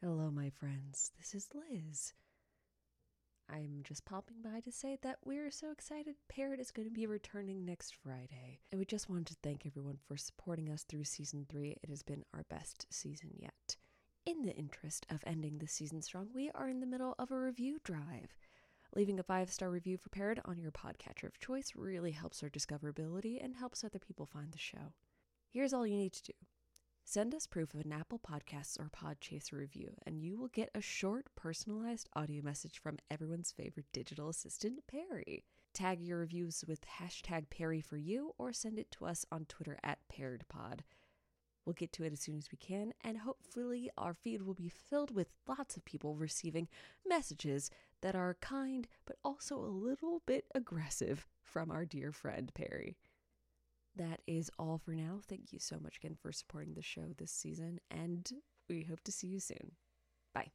Hello, my friends. This is Liz. I'm just popping by to say that we're so excited. Paired is going to be returning next Friday. And we just wanted to thank everyone for supporting us through season three. It has been our best season yet. In the interest of ending the season strong, we are in the middle of a review drive. Leaving a five star review for Paired on your podcatcher of choice really helps our discoverability and helps other people find the show. Here's all you need to do Send us proof of an Apple Podcasts or Podchaser review, and you will get a short, personalized audio message from everyone's favorite digital assistant, Pairy. Tag your reviews with hashtag Pairy for you, or send it to us on Twitter at PairedPod. We'll get to it as soon as we can, and hopefully, our feed will be filled with lots of people receiving messages that are kind but also a little bit aggressive from our dear friend Pairy that is all for now. Thank you so much again for supporting the show this season, and we hope to see you soon. Bye.